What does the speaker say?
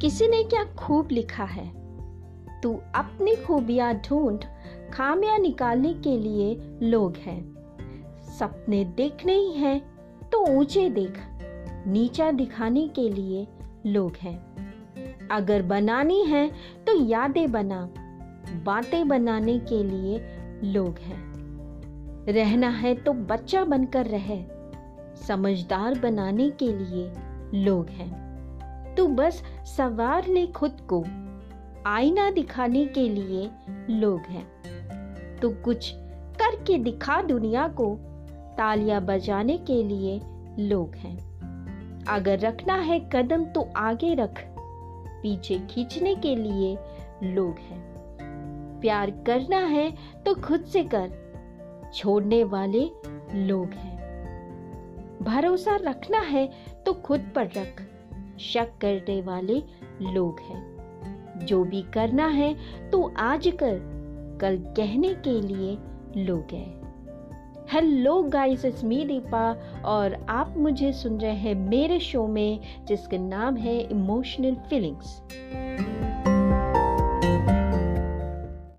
किसी ने क्या खूब लिखा है? तू अपनी खूबियाँ ढूंढ, खामियाँ निकालने के लिए लोग हैं। सपने देखने ही हैं तो ऊँचे देख, नीचा दिखाने के लिए लोग हैं। अगर बनानी है तो यादें बना, बातें बनाने के लिए लोग हैं। रहना है तो बच्चा बनकर रहे, समझदार बनाने के लिए लोग हैं। तू बस सवार ले खुद को आईना दिखाने के लिए लोग हैं। तू कुछ करके दिखा दुनिया को, तालियाँ बजाने के लिए लोग हैं। अगर रखना है कदम तो आगे रख, पीछे खींचने के लिए लोग हैं। प्यार करना है तो खुद से कर, छोड़ने वाले लोग हैं। भरोसा रखना है तो खुद पर रख। शक करने वाले लोग हैं। जो भी करना है तो आज कर कल कहने के लिए लोग हैं। Hello guys, it's me Deepa और आप मुझे सुन रहे हैं मेरे शो में, जिसका नाम है इमोशनल फीलिंग्स।